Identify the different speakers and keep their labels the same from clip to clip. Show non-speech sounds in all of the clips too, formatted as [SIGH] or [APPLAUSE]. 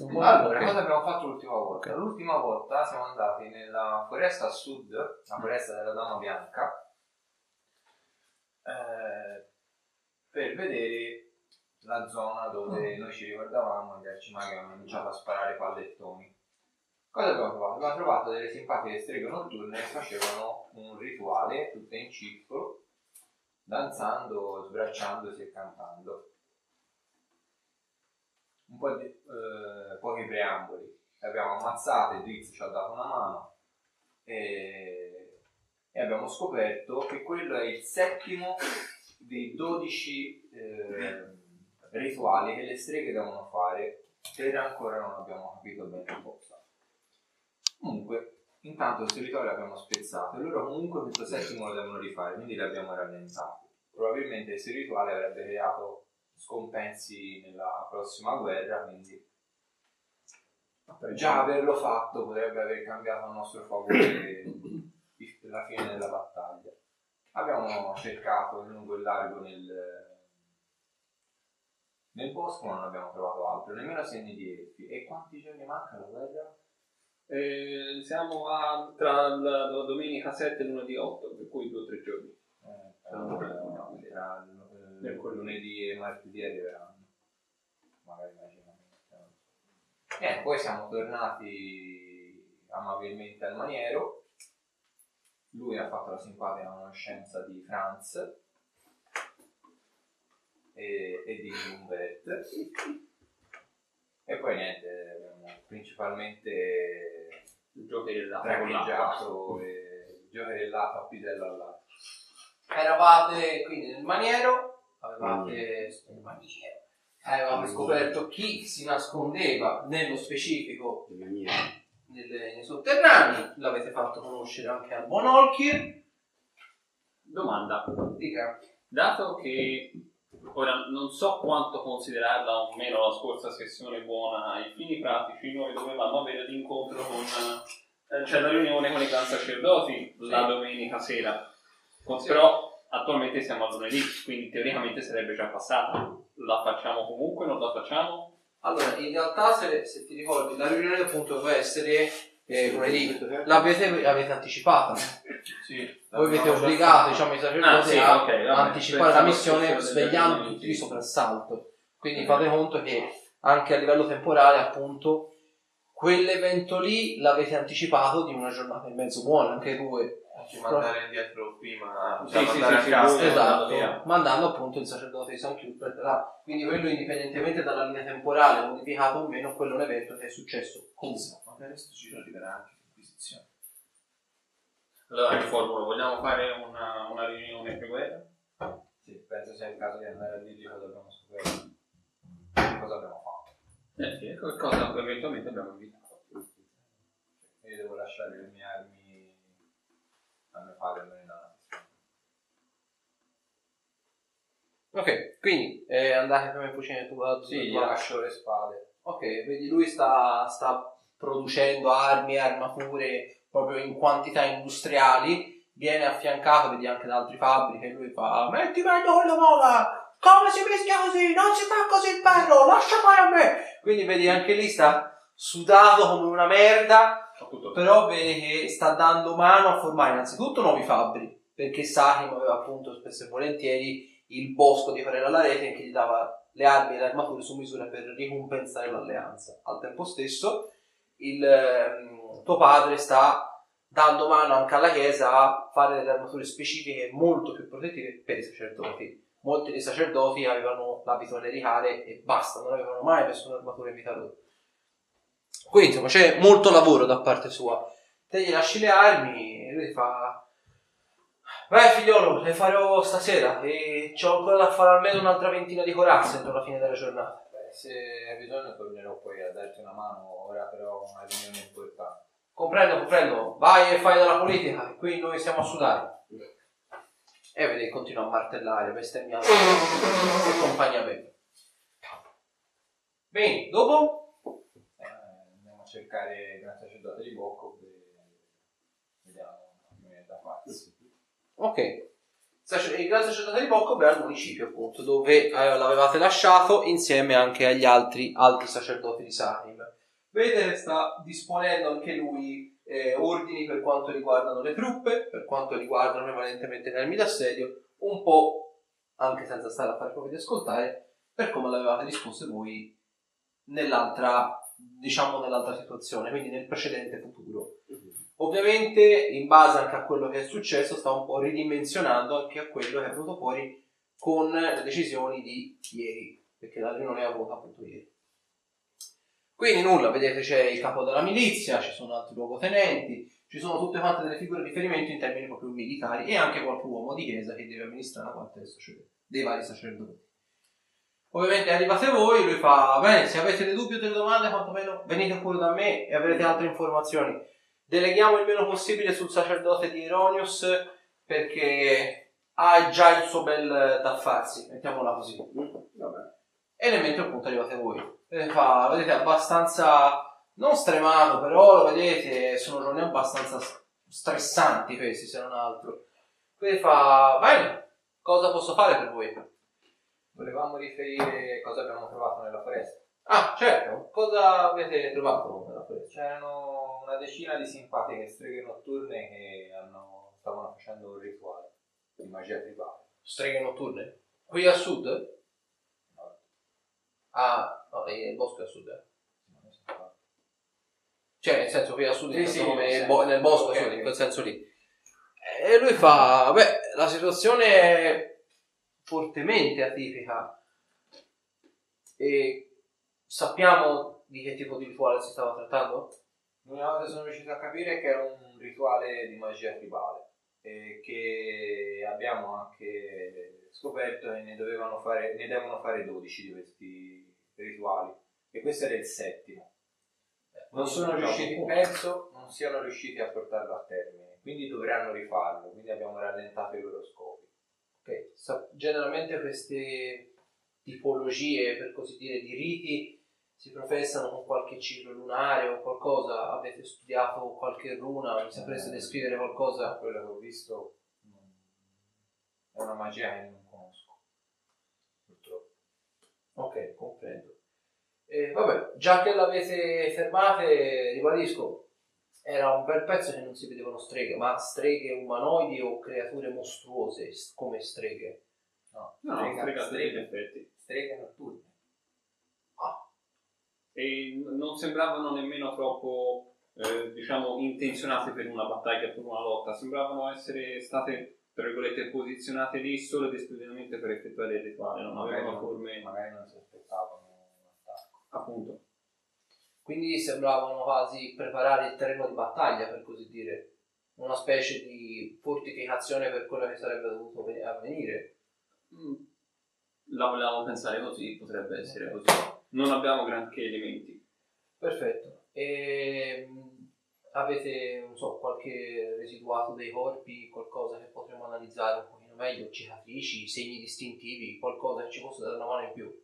Speaker 1: Allora, cosa abbiamo fatto l'ultima volta? L'ultima volta siamo andati nella foresta a sud, la foresta della Dama Bianca, eh, per vedere la zona dove noi ci ricordavamo gli arcimaghi avevano cominciato a sparare pallettoni. Cosa abbiamo trovato? Abbiamo trovato delle simpatiche streghe notturne che facevano un rituale tutte in circolo, danzando, sbracciandosi e cantando. Un po' di eh, pochi preamboli. Le abbiamo ammazzate, Drizzt ci ha dato una mano e, e abbiamo scoperto che quello è il settimo dei 12 eh, rituali che le streghe devono fare per ancora non abbiamo capito bene cosa. Comunque, intanto questo rituale l'abbiamo spezzato e loro comunque questo settimo lo devono rifare, quindi l'abbiamo rallentato. Probabilmente questo rituale avrebbe creato scompensi nella prossima guerra, quindi già averlo fatto potrebbe aver cambiato a nostro favore la fine della battaglia. Abbiamo cercato lungo e largo nel, nel bosco, ma non abbiamo trovato altro, nemmeno segni di elfi. E quanti giorni mancano, guarda?
Speaker 2: Eh, siamo a, tra la, la domenica 7 e lunedì 8, per cui due o tre giorni.
Speaker 1: Eh, tra, tra eh, lunedì e martedì arriveranno. Magari magicamente. Eh, poi siamo tornati amabilmente al maniero. Lui ha fatto la simpatica conoscenza di Franz e, e di Humbert. E poi niente abbiamo principalmente
Speaker 2: giocherellato
Speaker 1: traccheggiato e giocherellato a pisello all'altro.
Speaker 3: Eravate quindi nel maniero, nel maniero, avevate scoperto chi si nascondeva nello specifico nelle, nei sotterranei, l'avete fatto conoscere anche al buon Olkir.
Speaker 2: Domanda.
Speaker 3: Dica.
Speaker 2: Dato che ora non so quanto considerarla o meno la scorsa sessione buona ai fini pratici, noi dovevamo avere l'incontro con eh, cioè la riunione con i gran sacerdoti la domenica sera. Con- Però attualmente siamo a lunedì, quindi teoricamente sarebbe già passata. La facciamo comunque, non la facciamo?
Speaker 3: Allora, in realtà se, se ti ricordi, la riunione appunto doveva essere eh, lunedì, l'avete avete anticipata.
Speaker 1: sì,
Speaker 3: Voi avete obbligato diciamo, i sacerdoti
Speaker 2: Ah, sì,
Speaker 3: a
Speaker 2: ok, vabbè.
Speaker 3: anticipare la missione svegliando tutti di soprassalto. Quindi fate conto che anche a livello temporale, appunto, quell'evento lì l'avete anticipato di una giornata e mezzo buona, anche due.
Speaker 1: ci mandare indietro prima
Speaker 2: Sì,
Speaker 1: cioè
Speaker 2: sì,
Speaker 1: mandare
Speaker 2: sì,
Speaker 1: a casa
Speaker 2: sì,
Speaker 3: Esatto,
Speaker 2: via.
Speaker 3: mandando appunto il sacerdote di San Chiude là. Quindi quello indipendentemente dalla linea temporale, modificato o meno, quello è un evento che è successo comunque.
Speaker 1: magari questo giro arriverà anche l'inquisizione
Speaker 2: Allora riformulo, vogliamo fare una, una riunione pre-guerra?
Speaker 1: sì, penso sia il caso di andare a dirgli cosa abbiamo scoperto cosa abbiamo fatto
Speaker 2: Eh sì, qualcosa eventualmente abbiamo invitato.
Speaker 1: io devo lasciare le mie armi a mio padre me ne dà una
Speaker 3: Ok, quindi eh, andate come fucine tu a
Speaker 1: sì, gli lascio le spade.
Speaker 3: Ok, vedi lui sta, sta producendo armi e armature proprio in quantità industriali, viene affiancato, vedi anche da altre fabbriche, lui fa metti meglio quella mola, come si mischia così, non si fa così il ferro, lascia fare a me. Quindi vedi anche lì sta sudato come una merda, però vedi che sta dando mano a formare innanzitutto nuovi fabbri, perché Sakim aveva appunto spesso e volentieri il bosco di Corella alla rete che gli dava le armi e le armature su misura per ricompensare l'alleanza. Al tempo stesso il, ehm, tuo padre sta dando mano anche alla Chiesa a fare delle armature specifiche molto più protettive per i sacerdoti. Molti dei sacerdoti avevano l'abito clericale e basta, non avevano mai nessuna armatura in vita loro. Quindi insomma c'è molto lavoro da parte sua. Te gli lasci le armi e lui fa Vai figliolo, le farò stasera e c'ho ancora da fare almeno un'altra ventina di corazze entro la fine della giornata.
Speaker 1: Beh, se hai bisogno tornerò poi a darti una mano ora però ho una riunione importante
Speaker 3: Comprendo, comprendo. Vai e fai della politica, qui noi siamo a sudare. E vedi, continua a martellare, bestemmiando [LAUGHS] e compagnia bene. Bene, dopo?
Speaker 1: eh, andiamo a cercare il gran sacerdote di Bocco vediamo che viene da fare
Speaker 3: Ok. Il gran sacerdote di Bocco è al municipio, appunto, dove eh, l'avevate lasciato insieme anche agli altri, altri sacerdoti di Sarim. Vedete che sta disponendo anche lui eh, ordini per quanto riguardano le truppe, per quanto riguardano prevalentemente le armi d'assedio, un po' anche senza stare a fare proprio di ascoltare, per come l'avevate disposte voi nell'altra, diciamo nell'altra situazione, quindi nel precedente futuro. Ovviamente, in base anche a quello che è successo, sta un po' ridimensionando anche a quello che è venuto fuori con le decisioni di ieri, perché la riunione è avuta appunto ieri. Quindi nulla, vedete c'è il capo della milizia, ci sono altri luogotenenti, ci sono tutte quante delle figure di riferimento in termini proprio militari e anche qualche uomo di chiesa che deve amministrare parte dei vari sacerdoti. Ovviamente arrivate voi, lui fa, bene, se avete dei dubbi o delle domande, quantomeno venite pure da me e avrete altre informazioni. Deleghiamo il meno possibile sul sacerdote di Ironius perché ha già il suo bel da farsi, mettiamola così. E nel mentre appunto arrivate voi. Vedete, fa, vedete abbastanza, non stremato, però lo vedete, sono giorni abbastanza stressanti questi se non altro. Quindi fa, bene, cosa posso fare per voi?
Speaker 1: Volevamo riferire cosa abbiamo trovato nella foresta.
Speaker 3: Ah, certo, cosa avete trovato nella foresta?
Speaker 1: C'erano una decina di simpatiche streghe notturne che hanno- stavano facendo un rituale di magia tribale.
Speaker 3: Streghe notturne? Qui a sud? Ah, no, il bosco è a sud. eh. Cioè, nel senso qui a sud,
Speaker 1: Sì, sì,
Speaker 3: come
Speaker 1: nel
Speaker 3: bo- nel bosco,
Speaker 1: ok,
Speaker 3: sud, in quel senso lì. E lui fa, beh, la situazione è fortemente atipica e sappiamo di che tipo di rituale si stava trattando?
Speaker 1: L'unica cosa che sono riuscito a capire è che era un rituale di magia tribale e che abbiamo anche scoperto che ne, dovevano fare, ne devono fare 12 di questi rituali e questo era il settimo. Non sono riusciti, penso, non siano riusciti a portarlo a termine, quindi dovranno rifarlo, quindi abbiamo rallentato i loro scopi.
Speaker 3: Ok, sa- generalmente queste tipologie, per così dire, di riti si professano con qualche ciclo lunare o qualcosa. Avete studiato qualche runa? Mi sapreste descrivere qualcosa?
Speaker 1: Quello che ho visto mm, è una magia che non conosco, purtroppo.
Speaker 3: Ok, comprendo. E vabbè, già che l'avete fermate, ribadisco, era un bel pezzo che non si vedevano streghe, ma streghe umanoidi o creature mostruose come streghe.
Speaker 1: No,
Speaker 2: No,
Speaker 1: strega-
Speaker 2: stregate
Speaker 1: strega-
Speaker 2: in effetti.
Speaker 1: streghe notturne.
Speaker 2: E n- non sembravano nemmeno troppo, eh, diciamo, intenzionate per una battaglia, per una lotta. Sembravano essere state, tra virgolette, posizionate lì solo ed esclusivamente per effettuare il rituale. Non avevano forme,
Speaker 1: magari non si aspettavano.
Speaker 2: Appunto.
Speaker 3: Quindi sembravano quasi preparare il terreno di battaglia, per così dire. Una specie di fortificazione per quello che sarebbe dovuto ve- avvenire.
Speaker 2: Mm. La volevamo pensare così, potrebbe essere così. Non abbiamo granché elementi.
Speaker 3: Perfetto. E mh, avete, non so, qualche residuato dei corpi, qualcosa che potremmo analizzare un pochino meglio, cicatrici, segni distintivi, qualcosa che ci possa dare una mano in più?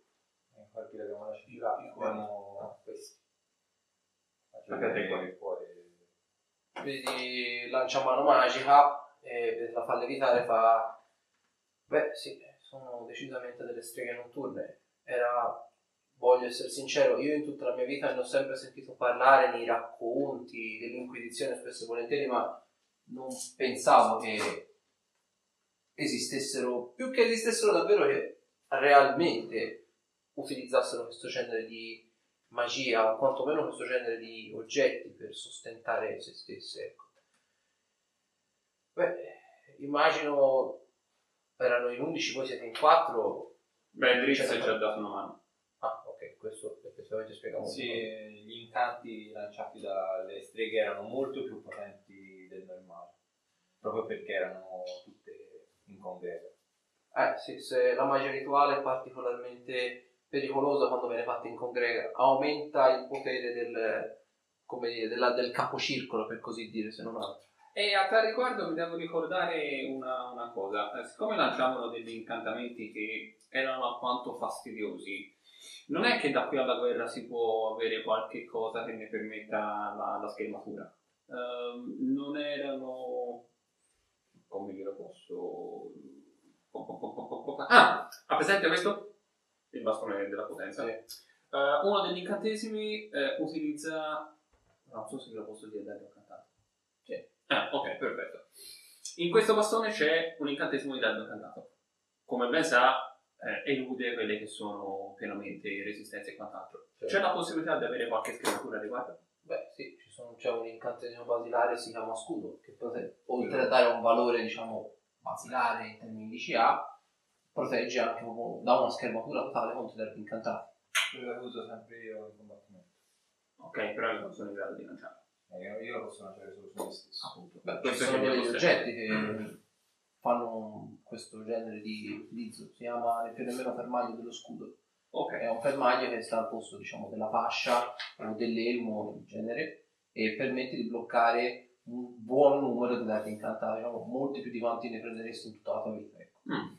Speaker 1: Infatti l'abbiamo lasciati là, abbiamo questi.
Speaker 2: Anche a te,
Speaker 1: Facciamo
Speaker 2: qua.
Speaker 1: fuori.
Speaker 3: Vedi lancia mano magica e per la fa levitare fa... Beh sì, sono decisamente delle streghe notturne. Era, voglio essere sincero, io in tutta la mia vita ne ho sempre sentito parlare nei racconti dell'Inquisizione spesso e volentieri, ma non pensavo che esistessero, più che esistessero davvero che realmente utilizzassero questo genere di magia o quantomeno questo genere di oggetti per sostentare se stesse. Ecco. Beh, immagino erano in 11, voi siete in 4.
Speaker 2: Beh, Driz
Speaker 3: Certo.
Speaker 2: ci ha dato una mano.
Speaker 3: Ah, ok, questo effettivamente spiega molto.
Speaker 1: Sì, gli incanti lanciati dalle streghe erano molto più potenti del normale, proprio perché erano tutte in congrega.
Speaker 3: Eh sì, se la magia rituale è particolarmente pericolosa quando viene fatta in congrega, aumenta il potere del, come dire, della- del capocircolo, per così dire, se non altro.
Speaker 2: E a tal riguardo mi devo ricordare una, una cosa. Eh, siccome lanciavano degli incantamenti che erano alquanto fastidiosi, non è che da qui alla guerra si può avere qualche cosa che ne permetta la, la schermatura. Ehm, non erano... come glielo posso... Ah, ha presente questo? Il bastone della potenza.
Speaker 3: Sì.
Speaker 2: Eh, uno degli incantesimi eh, utilizza... Non so se lo posso dire dardo incantato.
Speaker 3: Sì.
Speaker 2: Ah, ok, perfetto. In questo bastone c'è un incantesimo di dardo incantato. Come ben sa, eh, elude quelle che sono pienamente resistenze e quant'altro.
Speaker 3: Sì.
Speaker 2: C'è la possibilità di avere qualche scrittura riguardo?
Speaker 3: Beh, sì, ci sono- c'è un incantesimo basilare, si chiama scudo, che pote- oltre a dare un valore, diciamo, basilare in termini di CA, protegge anche da una schermatura totale contro i dardi incantati.
Speaker 1: Quello che uso sempre io in combattimento.
Speaker 2: Ok, però io non sono in grado di lanciare.
Speaker 1: Eh, io, io lo posso lanciare solo su me stesso.
Speaker 2: Appunto.
Speaker 3: Beh,
Speaker 2: Questo
Speaker 3: ci sono degli oggetti che fanno questo genere di utilizzo, si chiama né più nemmeno fermaglio dello scudo.
Speaker 2: Ok,
Speaker 3: È un fermaglio che sta al posto, diciamo, della fascia o dell'elmo in genere e permette di bloccare un buon numero di dardi incantati, diciamo, molti più di quanti ne prenderesti in tutta la tua vita. ecco.
Speaker 2: Mm.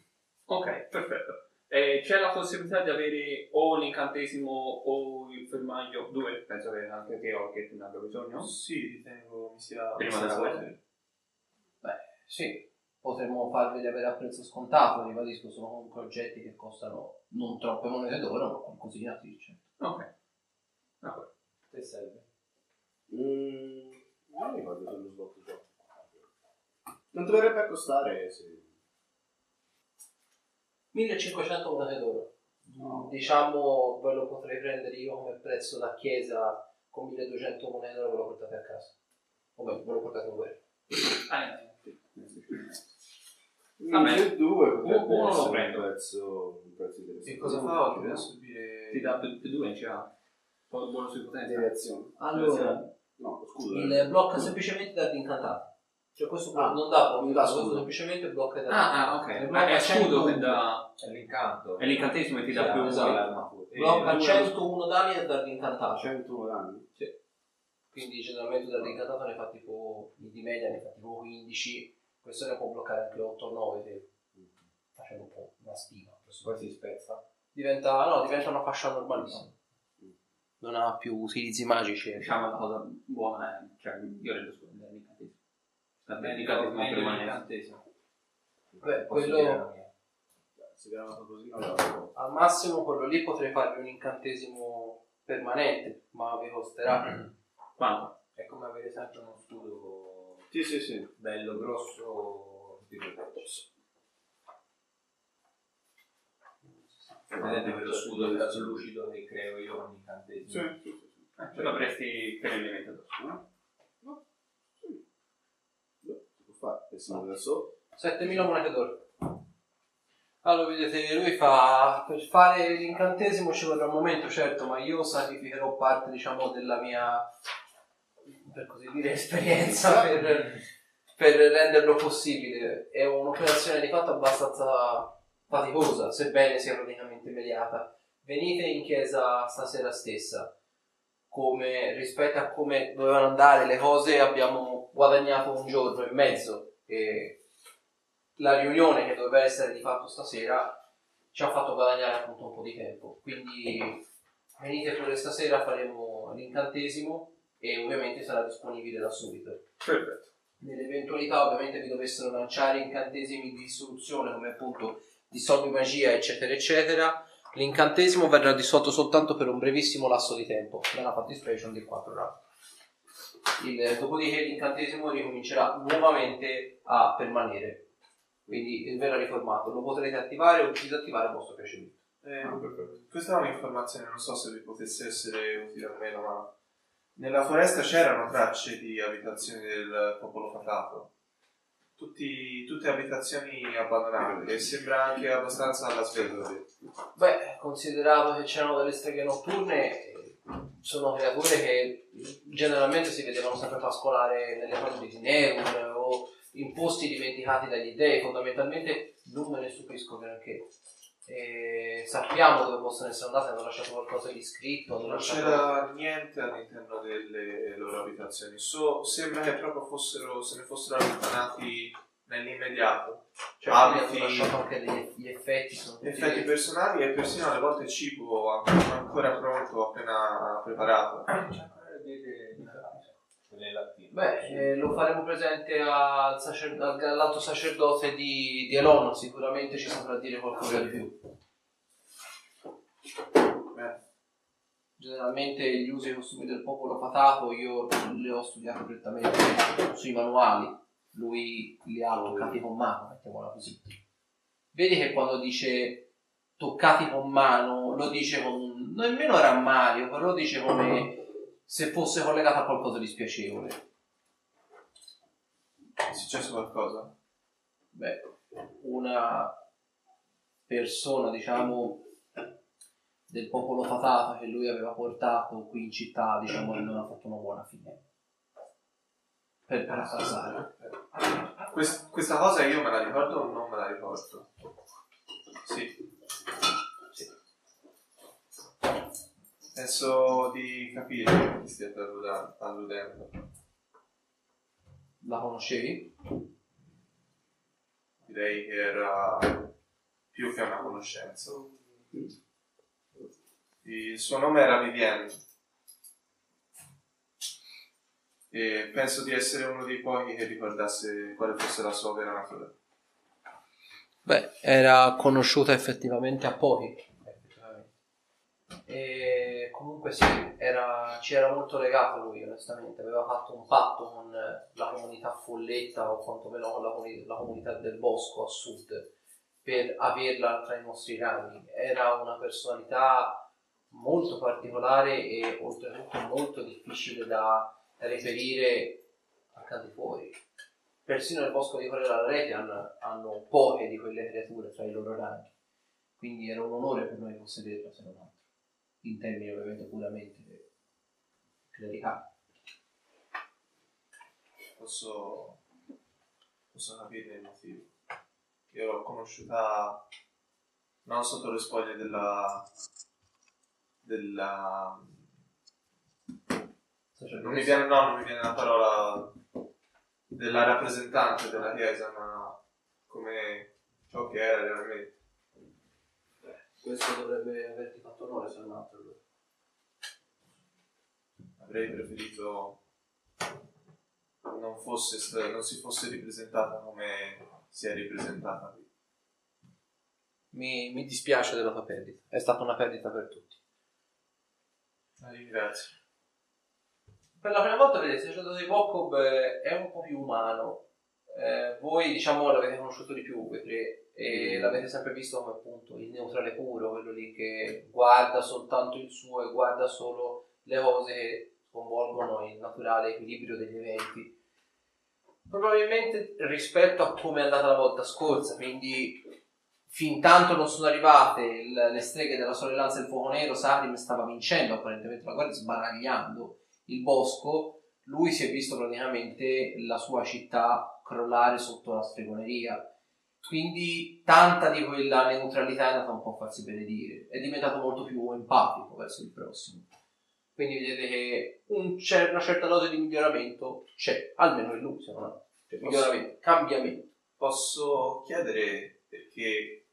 Speaker 2: Ok, perfetto. E c'è la possibilità di avere o l'incantesimo o il fermaglio, due, penso che anche te o che tu ne abbia bisogno.
Speaker 4: Sì, ritengo mi sia...
Speaker 2: Prima della guerra?
Speaker 3: Beh, sì, potremmo farveli avere a prezzo scontato, ribadisco, sono comunque oggetti che costano non troppe monete d'oro, ma qualcosina sì, certo.
Speaker 2: Ok. D'accordo.
Speaker 1: Te serve?
Speaker 5: Mm, non mi ricordo se lo sblocco già. Non dovrebbe costare se...
Speaker 3: 1500 monete d'oro. Diciamo, ve lo potrei prendere io come prezzo da chiesa con 1200 monete d'oro ve lo portate a casa. O meglio, ve lo portate voi.
Speaker 2: Ah, sì.
Speaker 5: Vabbè.
Speaker 2: Vabbè.
Speaker 5: due
Speaker 2: Uno lo prendo.
Speaker 5: un prezzo, un prezzo.
Speaker 4: E cosa fa oggi? Deve subire...
Speaker 2: Ti dà più più due in CA. Poi buono sui.
Speaker 5: Deviazione.
Speaker 3: Allora,
Speaker 5: No, scusa.
Speaker 3: il blocca semplicemente dardi incantati. Cioè questo
Speaker 5: Ah,
Speaker 3: non dà
Speaker 5: dà
Speaker 3: questo
Speaker 5: scudo.
Speaker 3: semplicemente blocca dardi
Speaker 2: Ah, ah, ok. Ma è scudo
Speaker 3: 101.
Speaker 2: che dà...
Speaker 1: È l'incanto.
Speaker 2: È l'incantesimo che ti dà
Speaker 1: Sì,
Speaker 2: più
Speaker 1: esatto.
Speaker 2: l'armatura.
Speaker 3: Blocca
Speaker 5: due-
Speaker 3: 101 danni e dardi incantati.
Speaker 5: 100 danni.
Speaker 3: Quindi generalmente dardi incantato ne fa tipo, di media ne fa tipo 15. Questo ne può bloccare anche 8 o 9 se facendo un po' una stima.
Speaker 1: Poi si spezza.
Speaker 3: Diventa, no, diventa una fascia normalissima. Non ha più utilizzi magici.
Speaker 2: Diciamo la cosa buona è... Cioè, io rendo scudo.
Speaker 1: Meglio
Speaker 2: l'incantesimo
Speaker 1: meglio
Speaker 2: permanente.
Speaker 1: l'incantesimo.
Speaker 3: Beh,
Speaker 1: Posso
Speaker 3: quello-
Speaker 1: la
Speaker 5: chiamato così.
Speaker 3: Al massimo quello lì potrei farvi un incantesimo permanente, ma vi costerà.
Speaker 2: Quanto?
Speaker 1: È come avere sempre uno scudo
Speaker 5: Sì, sì, sì.
Speaker 1: bello, grosso, di protegge. Vedete quello scudo traslucido che creo io con incantesimo?
Speaker 5: Sì, sì, sì.
Speaker 2: Eh, ce l'avresti per elemento addosso.
Speaker 5: No? Sì. E siamo adesso
Speaker 3: 7000 monete d'oro. Allora, vedete, lui fa per fare l'incantesimo ci vorrà un momento, certo, ma io sacrificherò parte, diciamo, della mia, per così dire, [LAUGHS] esperienza per, per renderlo possibile. È un'operazione di fatto abbastanza faticosa, sebbene sia praticamente immediata. Venite in chiesa stasera stessa. Come, rispetto a come dovevano andare le cose, abbiamo guadagnato un giorno e mezzo. E la riunione che doveva essere di fatto stasera ci ha fatto guadagnare appunto un po' di tempo. Quindi venite pure stasera, faremo l'incantesimo e ovviamente sarà disponibile da subito.
Speaker 2: Perfetto.
Speaker 3: Nell'eventualità ovviamente vi dovessero lanciare incantesimi di distruzione come appunto dissolvi magia eccetera eccetera, l'incantesimo verrà dissolto soltanto per un brevissimo lasso di tempo, nella fattispecie di 4 round. Dopodiché l'incantesimo ricomincerà nuovamente a permanere, quindi verrà riformato, lo potrete attivare o disattivare a vostro piacimento.
Speaker 4: Eh, questa è un'informazione, non so se vi potesse essere utile o meno, ma nella foresta c'erano tracce di abitazioni del popolo fatato. Tutti- tutte abitazioni abbandonate e sembra anche abbastanza alla sveglia.
Speaker 3: Beh, considerato che c'erano delle streghe notturne, sono creature che generalmente si vedevano sempre pascolare nelle cose di Nerun o in posti dimenticati dagli dei, fondamentalmente non me ne stupisco granché. E sappiamo dove possono essere andate, hanno lasciato qualcosa di scritto,
Speaker 4: Non
Speaker 3: lasciato...
Speaker 4: c'era niente all'interno delle loro abitazioni. So- sembra che proprio fossero, se ne fossero allontanati nell'immediato.
Speaker 3: Cioè, quindi
Speaker 4: abiti-
Speaker 3: hanno lasciato anche degli gli effetti. Sono
Speaker 4: effetti personali e persino alle volte cibo an- ancora pronto, appena preparato.
Speaker 1: C'è ancora quelle lattine.
Speaker 3: Beh, eh, lo faremo presente al sacer- al- all'alto sacerdote di, di Elon, sicuramente ci saprà dire qualcosa di più.
Speaker 4: Beh,
Speaker 3: generalmente gli usi e costumi del popolo fatato io li ho studiati prettamente sui manuali, lui li ha toccati con mano, mettiamola così. Vedi che quando dice toccati con mano lo dice con nemmeno rammario, però lo dice come se fosse collegato a qualcosa di spiacevole.
Speaker 4: È successo qualcosa?
Speaker 3: Beh, una persona, diciamo, del popolo fatato che lui aveva portato qui in città, diciamo, non ha fatto una buona fine. Per parafrasare.
Speaker 4: Quest- questa cosa io me la ricordo o non me la ricordo? Sì. Penso di capire che ti stia alludendo.
Speaker 3: La conoscevi?
Speaker 4: Direi che era più che una conoscenza. Il suo nome era Vivienne. E penso di essere uno dei pochi che ricordasse quale fosse la sua vera natura.
Speaker 3: Beh, era conosciuta effettivamente a pochi. E comunque sì, ci era molto legato lui, onestamente. Aveva fatto un patto con la comunità folletta o quantomeno con la, comuni- la comunità del bosco a sud per averla tra i nostri rangi. Era una personalità molto particolare e oltretutto molto difficile da reperire a di fuori. Persino nel bosco di Corella Rete hanno, poche di quelle creature tra i loro ranghi. Quindi era un onore per noi possederla, se non altro. In termini ovviamente puramente clericali.
Speaker 4: Posso, posso capirne il motivo. Io l'ho conosciuta non sotto le spoglie della. della. Non mi viene, no, non mi viene la parola della rappresentante della chiesa, ma come ciò che era realmente.
Speaker 3: Questo dovrebbe averti fatto onore, se non altro.
Speaker 4: Avrei preferito non, fosse, non si fosse ripresentata come si è ripresentata qui.
Speaker 3: Mi, mi dispiace della tua perdita. È stata una perdita per tutti.
Speaker 4: La ringrazio.
Speaker 3: Per la prima volta vedete, il sacerdote di Bokob eh, è un po' più umano. Eh, voi, diciamo, l'avete conosciuto di più, voi tre, e l'avete sempre visto come appunto il neutrale puro, quello lì che guarda soltanto il suo e guarda solo le cose che sconvolgono il naturale equilibrio degli eventi. Probabilmente rispetto a come è andata la volta scorsa, quindi fin tanto non sono arrivate il- le streghe della sorellanza del fuoco nero, Sarim stava vincendo apparentemente la guerra, sbaragliando il bosco, lui si è visto praticamente la sua città crollare sotto la stregoneria. Quindi tanta di quella neutralità è andata un po' a farsi benedire, è diventato molto più empatico verso il prossimo. Quindi vedete che un- c'è una certa dose di miglioramento, c'è, almeno in lui, se non altro. Cioè, miglioramento, cambiamento.
Speaker 4: Posso chiedere perché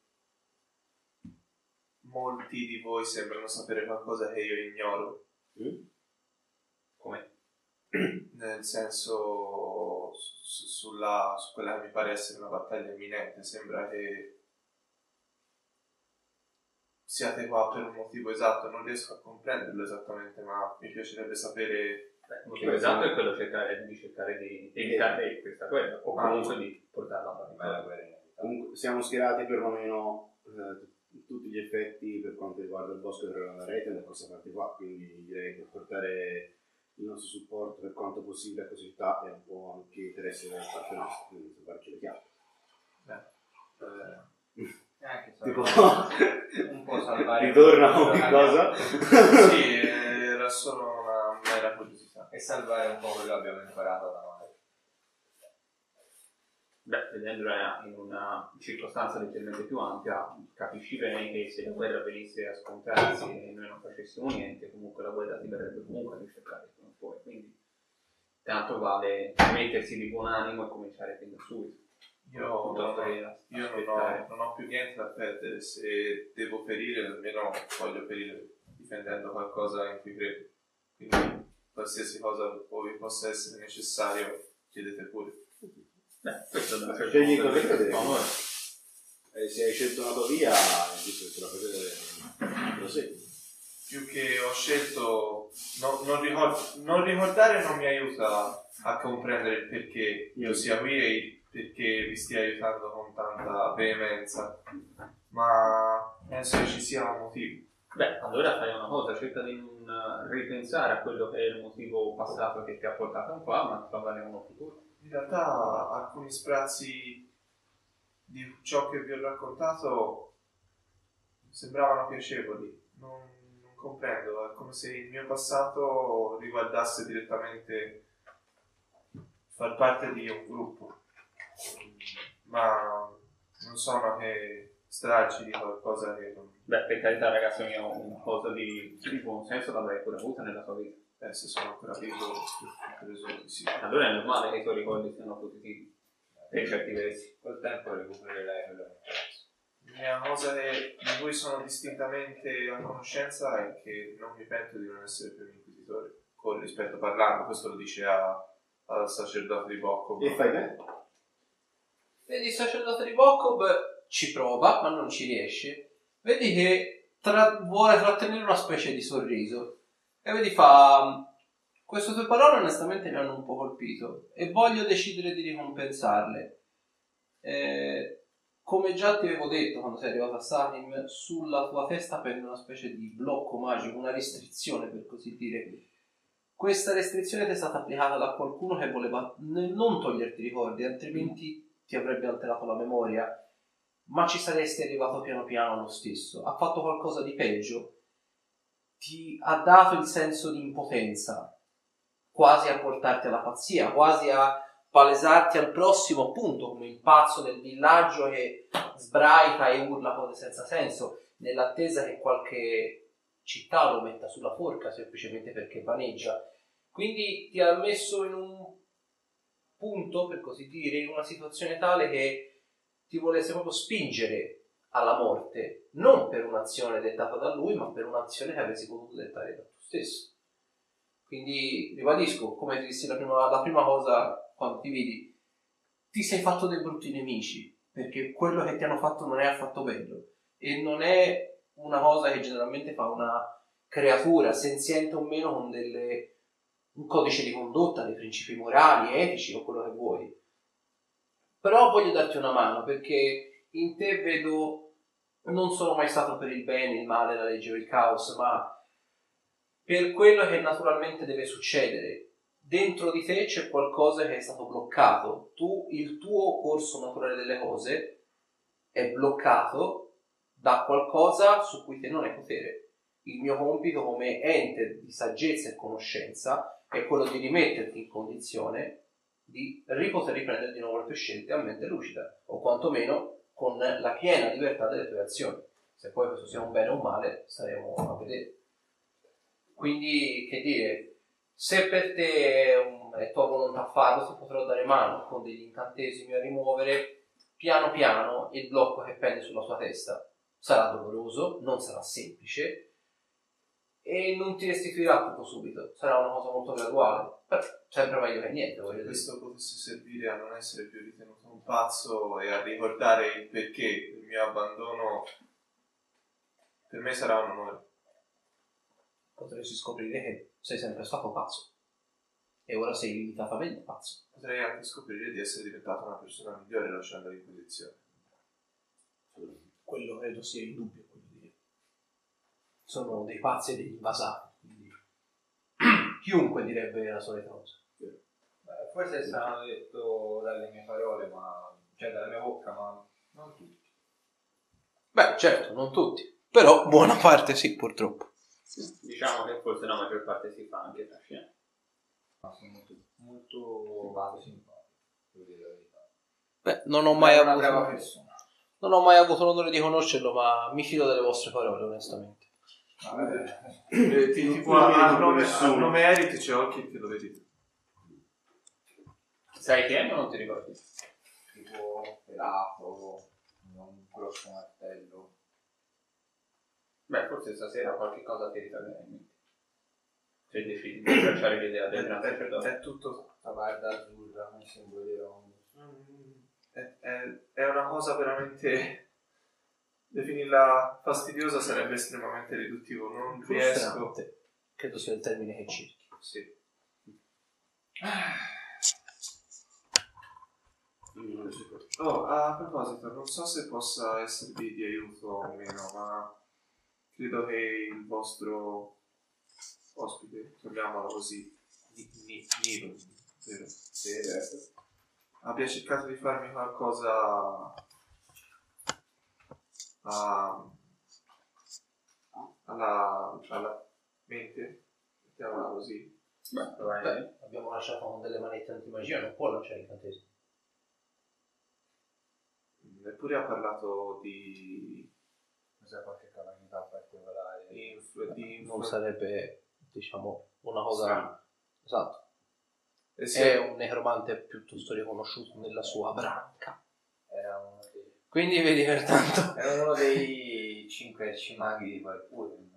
Speaker 4: molti di voi sembrano sapere qualcosa che io ignoro?
Speaker 2: Come? [CLEARS THROAT]
Speaker 4: Nel senso, su, sulla, su quella che mi pare essere una battaglia imminente, sembra che siate qua per un motivo esatto, non riesco a comprenderlo esattamente, ma mi piacerebbe sapere
Speaker 2: Beh, il motivo esatto è quello cercare, di cercare di evitare questa guerra o comunque di portarla a
Speaker 1: è la
Speaker 2: fare.
Speaker 1: guerra.
Speaker 5: Comunque siamo schierati perlomeno eh, tutti gli effetti per quanto riguarda il bosco della rete da questa parte qua, quindi direi che portare il nostro supporto per quanto possibile a questa città è un po' anche interesse da parte nostra, quindi salvarci le chiappe.
Speaker 4: eh,
Speaker 1: Anche
Speaker 5: Tipo, [LAUGHS]
Speaker 1: un po' [LAUGHS] salvare
Speaker 5: ritorna qualche cosa?
Speaker 4: sì, [LAUGHS] era solo una mera curiosità.
Speaker 1: e salvare un po' quello che abbiamo imparato da noi.
Speaker 2: Beh, vedendola in una circostanza leggermente più ampia, capisci bene che se la guerra venisse a scontrarsi e noi non facessimo niente, comunque la guerra ti verrebbe comunque a ricercare prima o poi. Quindi tanto vale mettersi di buon animo e cominciare fin da subito.
Speaker 4: Io, io non, ho, non ho più niente da perdere, se devo perire almeno voglio perire difendendo qualcosa in cui credo. Quindi qualsiasi cosa poi possa essere necessario, chiedete pure.
Speaker 2: Beh, questo
Speaker 5: Scegli cosa crede.
Speaker 2: Allora,
Speaker 5: Eh, se hai scelto una tua via, è giusto che te la potete prosegui.
Speaker 4: più che ho scelto no- non, ricor- non ricordare non mi aiuta a comprendere il perché io sia qui e perché vi stia aiutando con tanta veemenza, ma penso che ci sia un motivo.
Speaker 2: Beh, allora fai una cosa, cerca di non eh, ripensare a quello che è il motivo passato che ti ha portato qua, ma trovare uno futuro.
Speaker 4: In realtà alcuni sprazzi di ciò che vi ho raccontato sembravano piacevoli. Non, non comprendo, è come se il mio passato riguardasse direttamente far parte di un gruppo. Ma non sono che stralci di qualcosa che non...
Speaker 2: Beh, per carità ragazzi, una cosa di, di buon senso l'avrai pure avuta nella tua vita.
Speaker 4: Eh, se sono ancora vivo, presumo di sì.
Speaker 2: Allora è normale che i tuoi ricordi siano positivi, per certi versi.
Speaker 1: Col tempo recupererai quello che penso.
Speaker 4: L'unica cosa che- di cui sono distintamente a conoscenza è che non mi pento di non essere più un inquisitore, con rispetto parlando, questo lo dice a- al sacerdote di Bocco.
Speaker 5: E fai bene?
Speaker 3: Vedi il sacerdote di Bokob ci prova, ma non ci riesce. Vedi che tra- vuole trattenere una specie di sorriso. E vedi fa... Queste tue parole onestamente mi hanno un po' colpito e voglio decidere di ricompensarle. Eh, come già ti avevo detto quando sei arrivato a Salim, sulla tua testa pende una specie di blocco magico, una restrizione per così dire. Questa restrizione ti è stata applicata da qualcuno che voleva non toglierti i ricordi, altrimenti ti avrebbe alterato la memoria, ma ci saresti arrivato piano piano lo stesso. Ha fatto qualcosa di peggio, ti ha dato il senso di impotenza, quasi a portarti alla pazzia, quasi a palesarti al prossimo appunto come il pazzo del villaggio che sbraita e urla cose senza senso, nell'attesa che qualche città lo metta sulla forca semplicemente perché vaneggia. Quindi ti ha messo in un punto, per così dire, in una situazione tale che ti volesse proprio spingere alla morte, non per un'azione dettata da lui, ma per un'azione che avresti potuto dettare da tu stesso. Quindi ribadisco, come ti dissi la prima, la prima cosa quando ti vidi, ti sei fatto dei brutti nemici, perché quello che ti hanno fatto non è affatto bello e non è una cosa che generalmente fa una creatura, senziente o meno, con delle, un codice di condotta, dei principi morali, etici o quello che vuoi. Però voglio darti una mano perché in te vedo, non sono mai stato per il bene, il male, la legge o il caos, ma per quello che naturalmente deve succedere. Dentro di te c'è qualcosa che è stato bloccato. Tu, il tuo corso naturale delle cose è bloccato da qualcosa su cui te non hai potere. Il mio compito come ente di saggezza e conoscenza è quello di rimetterti in condizione di ripoter riprendere di nuovo le tue scelte a mente lucida, o quantomeno con la piena libertà delle tue azioni. Se poi questo sia un bene o un male, staremo a vedere. Quindi, che dire, se per te è, un- è tua volontà farlo, ti potrò dare mano con degli incantesimi a rimuovere piano piano il blocco che pende sulla sua testa. Sarà doloroso, non sarà semplice e non ti restituirà tutto subito, sarà una cosa molto graduale. Però sempre meglio che niente, voglio dire.
Speaker 4: questo potesse servire a non essere più ritenuto un pazzo e a ricordare il perché del mio abbandono, per me sarà un onore.
Speaker 3: Potresti scoprire che sei sempre stato pazzo e ora sei limitatamente pazzo.
Speaker 4: Potrei anche scoprire di essere diventato una persona migliore lasciando l'inquisizione.
Speaker 3: Quello credo sia indubbio, voglio dire. Sono dei pazzi e degli invasati, quindi [CLEARS THROAT] chiunque direbbe la solita cosa.
Speaker 1: Beh, forse è stato detto dalle mie parole, ma cioè dalla mia bocca, ma non tutti.
Speaker 3: Beh, certo, non tutti, però buona parte sì, purtroppo.
Speaker 2: Diciamo che forse la maggior parte si fa anche da scena.
Speaker 1: Ma sono molto, molto simpatico, devo dire la verità.
Speaker 3: Beh, non ho mai avuto, non ho mai avuto l'onore di conoscerlo, ma mi fido delle vostre parole, onestamente.
Speaker 1: Vabbè,
Speaker 4: Eh, ti- tipo
Speaker 5: non
Speaker 4: a,
Speaker 5: mi
Speaker 4: a nome,
Speaker 5: nessuno.
Speaker 4: a nome Eric c'è occhi che lo vedi.
Speaker 2: Sai che è o non ti ricordi?
Speaker 1: tipo pelato, un grosso martello.
Speaker 2: Beh, forse stasera qualche cosa ti ritornerà in mente. Se decidi di abbracciare l'idea del gran sacerdote.
Speaker 4: È tutto.
Speaker 1: La barda azzurra, come simbolo di Romulus.
Speaker 4: È, è- è una cosa veramente Definirla fastidiosa sarebbe estremamente riduttivo. Non riesco.
Speaker 3: Credo sia il termine che cerchi.
Speaker 4: Sì. Oh, a proposito, non so se possa esservi di aiuto o meno, ma credo che il vostro ospite, chiamiamolo così, Ni- Ni- Nilo, vero?
Speaker 5: Sì, certo.
Speaker 4: abbia cercato di farmi qualcosa a- alla, alla mente, mettiamola così.
Speaker 3: Beh, abbiamo lasciato con delle manette antimagia, non può lanciare incantesimi.
Speaker 4: Neppure ha parlato di,
Speaker 1: Cos'è qualche calamità particolare?
Speaker 4: di, influ- di
Speaker 3: Non
Speaker 4: influ-
Speaker 3: sarebbe, diciamo, una cosa...
Speaker 5: Strano.
Speaker 3: Esatto.
Speaker 4: eh sì,
Speaker 3: È un necromante piuttosto riconosciuto nella sua branca. Quindi vedi pertanto...
Speaker 1: era [LAUGHS] uno dei cinque arcimaghi di qualcuno.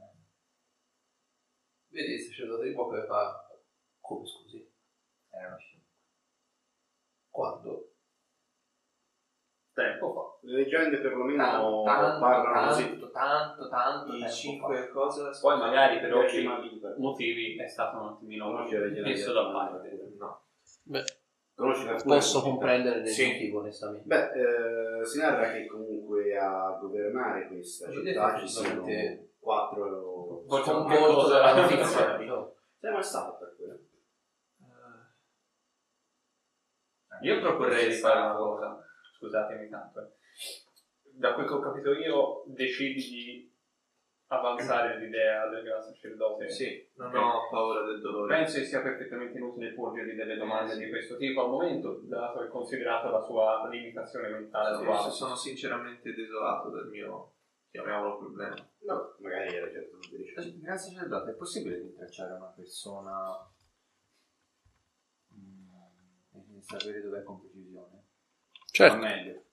Speaker 3: Vedi il sacerdote di Bocca che fa... Come scusi?
Speaker 1: Erano cinque.
Speaker 3: Quando?
Speaker 2: Tempo fa.
Speaker 5: Le leggende perlomeno
Speaker 1: Tanto, tanto,
Speaker 5: parlano così.
Speaker 1: tanto, tanto, tanto
Speaker 4: i
Speaker 1: tempo
Speaker 4: cinque cose...
Speaker 2: Poi magari per
Speaker 5: di quel-
Speaker 2: motivi è stato un attimino messo
Speaker 5: di
Speaker 2: da parte.
Speaker 4: No.
Speaker 3: Beh? Posso comprendere il
Speaker 4: Sì.
Speaker 3: motivo, onestamente.
Speaker 5: Beh, eh, si narra che comunque a governare questa
Speaker 3: Avete
Speaker 5: città ci
Speaker 3: effettivamente-
Speaker 5: quattro...
Speaker 2: Qualcosa-
Speaker 3: dalla notizia.
Speaker 5: Sei mai stato per quello?
Speaker 2: Io proporrei di fare una cosa, scusatemi tanto. eh. Da quel che ho capito io, decidi di avanzare l'idea del gran sacerdote.
Speaker 4: Sì, non
Speaker 2: Ok.
Speaker 4: ho paura del dolore.
Speaker 2: Penso che sia perfettamente inutile porgergli delle domande di questo tipo al momento, dato e considerato la sua limitazione mentale
Speaker 4: Sì,
Speaker 2: attuale.
Speaker 4: sono sinceramente desolato del mio, chiamiamolo problema.
Speaker 5: No, magari era certo dice.
Speaker 1: Grazie sacerdote, è possibile rintracciare una persona mm, e sapere dov'è con precisione?
Speaker 3: Certo,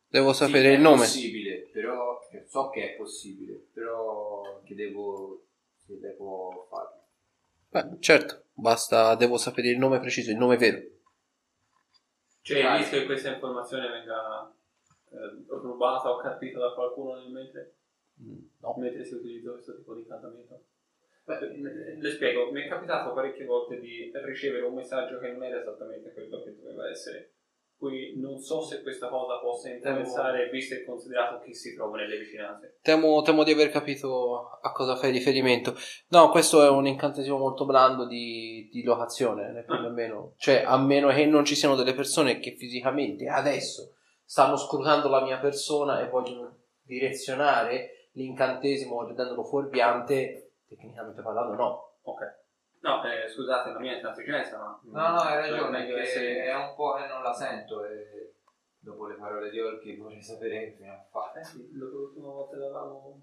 Speaker 3: devo
Speaker 1: sì,
Speaker 3: sapere
Speaker 1: è
Speaker 3: il nome.
Speaker 1: possibile, però cioè, so che è possibile, però che devo se devo farlo.
Speaker 3: Beh, certo, basta, devo sapere il nome preciso, il nome vero.
Speaker 2: Il
Speaker 1: Dai.
Speaker 2: rischio che questa informazione venga eh, rubata o carpita da qualcuno nel mentre,
Speaker 3: Mm, No.
Speaker 2: mentre si utilizza questo tipo di incantamento? Beh, eh, le spiego, mi è capitato parecchie volte di ricevere un messaggio che non era esattamente quello che doveva essere. Qui non so se questa cosa possa influenzare, visto e considerato chi si trova nelle vicinanze.
Speaker 3: Temo, temo di aver capito a cosa fai riferimento. No, questo è un incantesimo molto blando di, di locazione, né più
Speaker 2: Ah.
Speaker 3: né meno. Cioè, a meno che non ci siano delle persone che fisicamente adesso stanno scrutando la mia persona e vogliono direzionare l'incantesimo rendendolo fuorviante, tecnicamente parlando no.
Speaker 2: Ok. No, eh, scusate la mia intransigenza, ma...
Speaker 1: No, no, hai
Speaker 2: per
Speaker 1: ragione, che
Speaker 2: essere-
Speaker 1: è un po' che non la sento e dopo le parole di Orchi vorrei sapere che fine ha fatto.
Speaker 2: Eh sì, dopo l'ultima volta l'avevamo...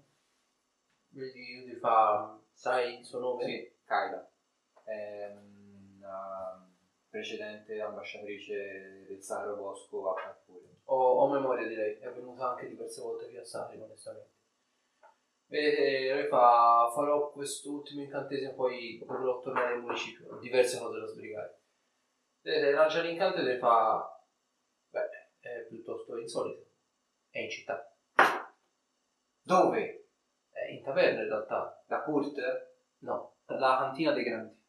Speaker 3: Vedi, ti fa, sai il suo nome?
Speaker 1: Sì, Kaila. È una precedente ambasciatrice del Sacro Bosco a Carpure.
Speaker 3: Ho, ho memoria di lei, è venuta anche diverse volte qui a Sari, onestamente. Lei fa, farò quest'ultimo incantesimo, poi dovrò tornare al municipio, diverse cose da sbrigare. Vedete, lancia l'incanto e fa, beh, è piuttosto insolito, è in città,
Speaker 1: Dove?
Speaker 3: è in taverna in realtà,
Speaker 1: Da Kurt?
Speaker 3: no, la cantina dei grandi.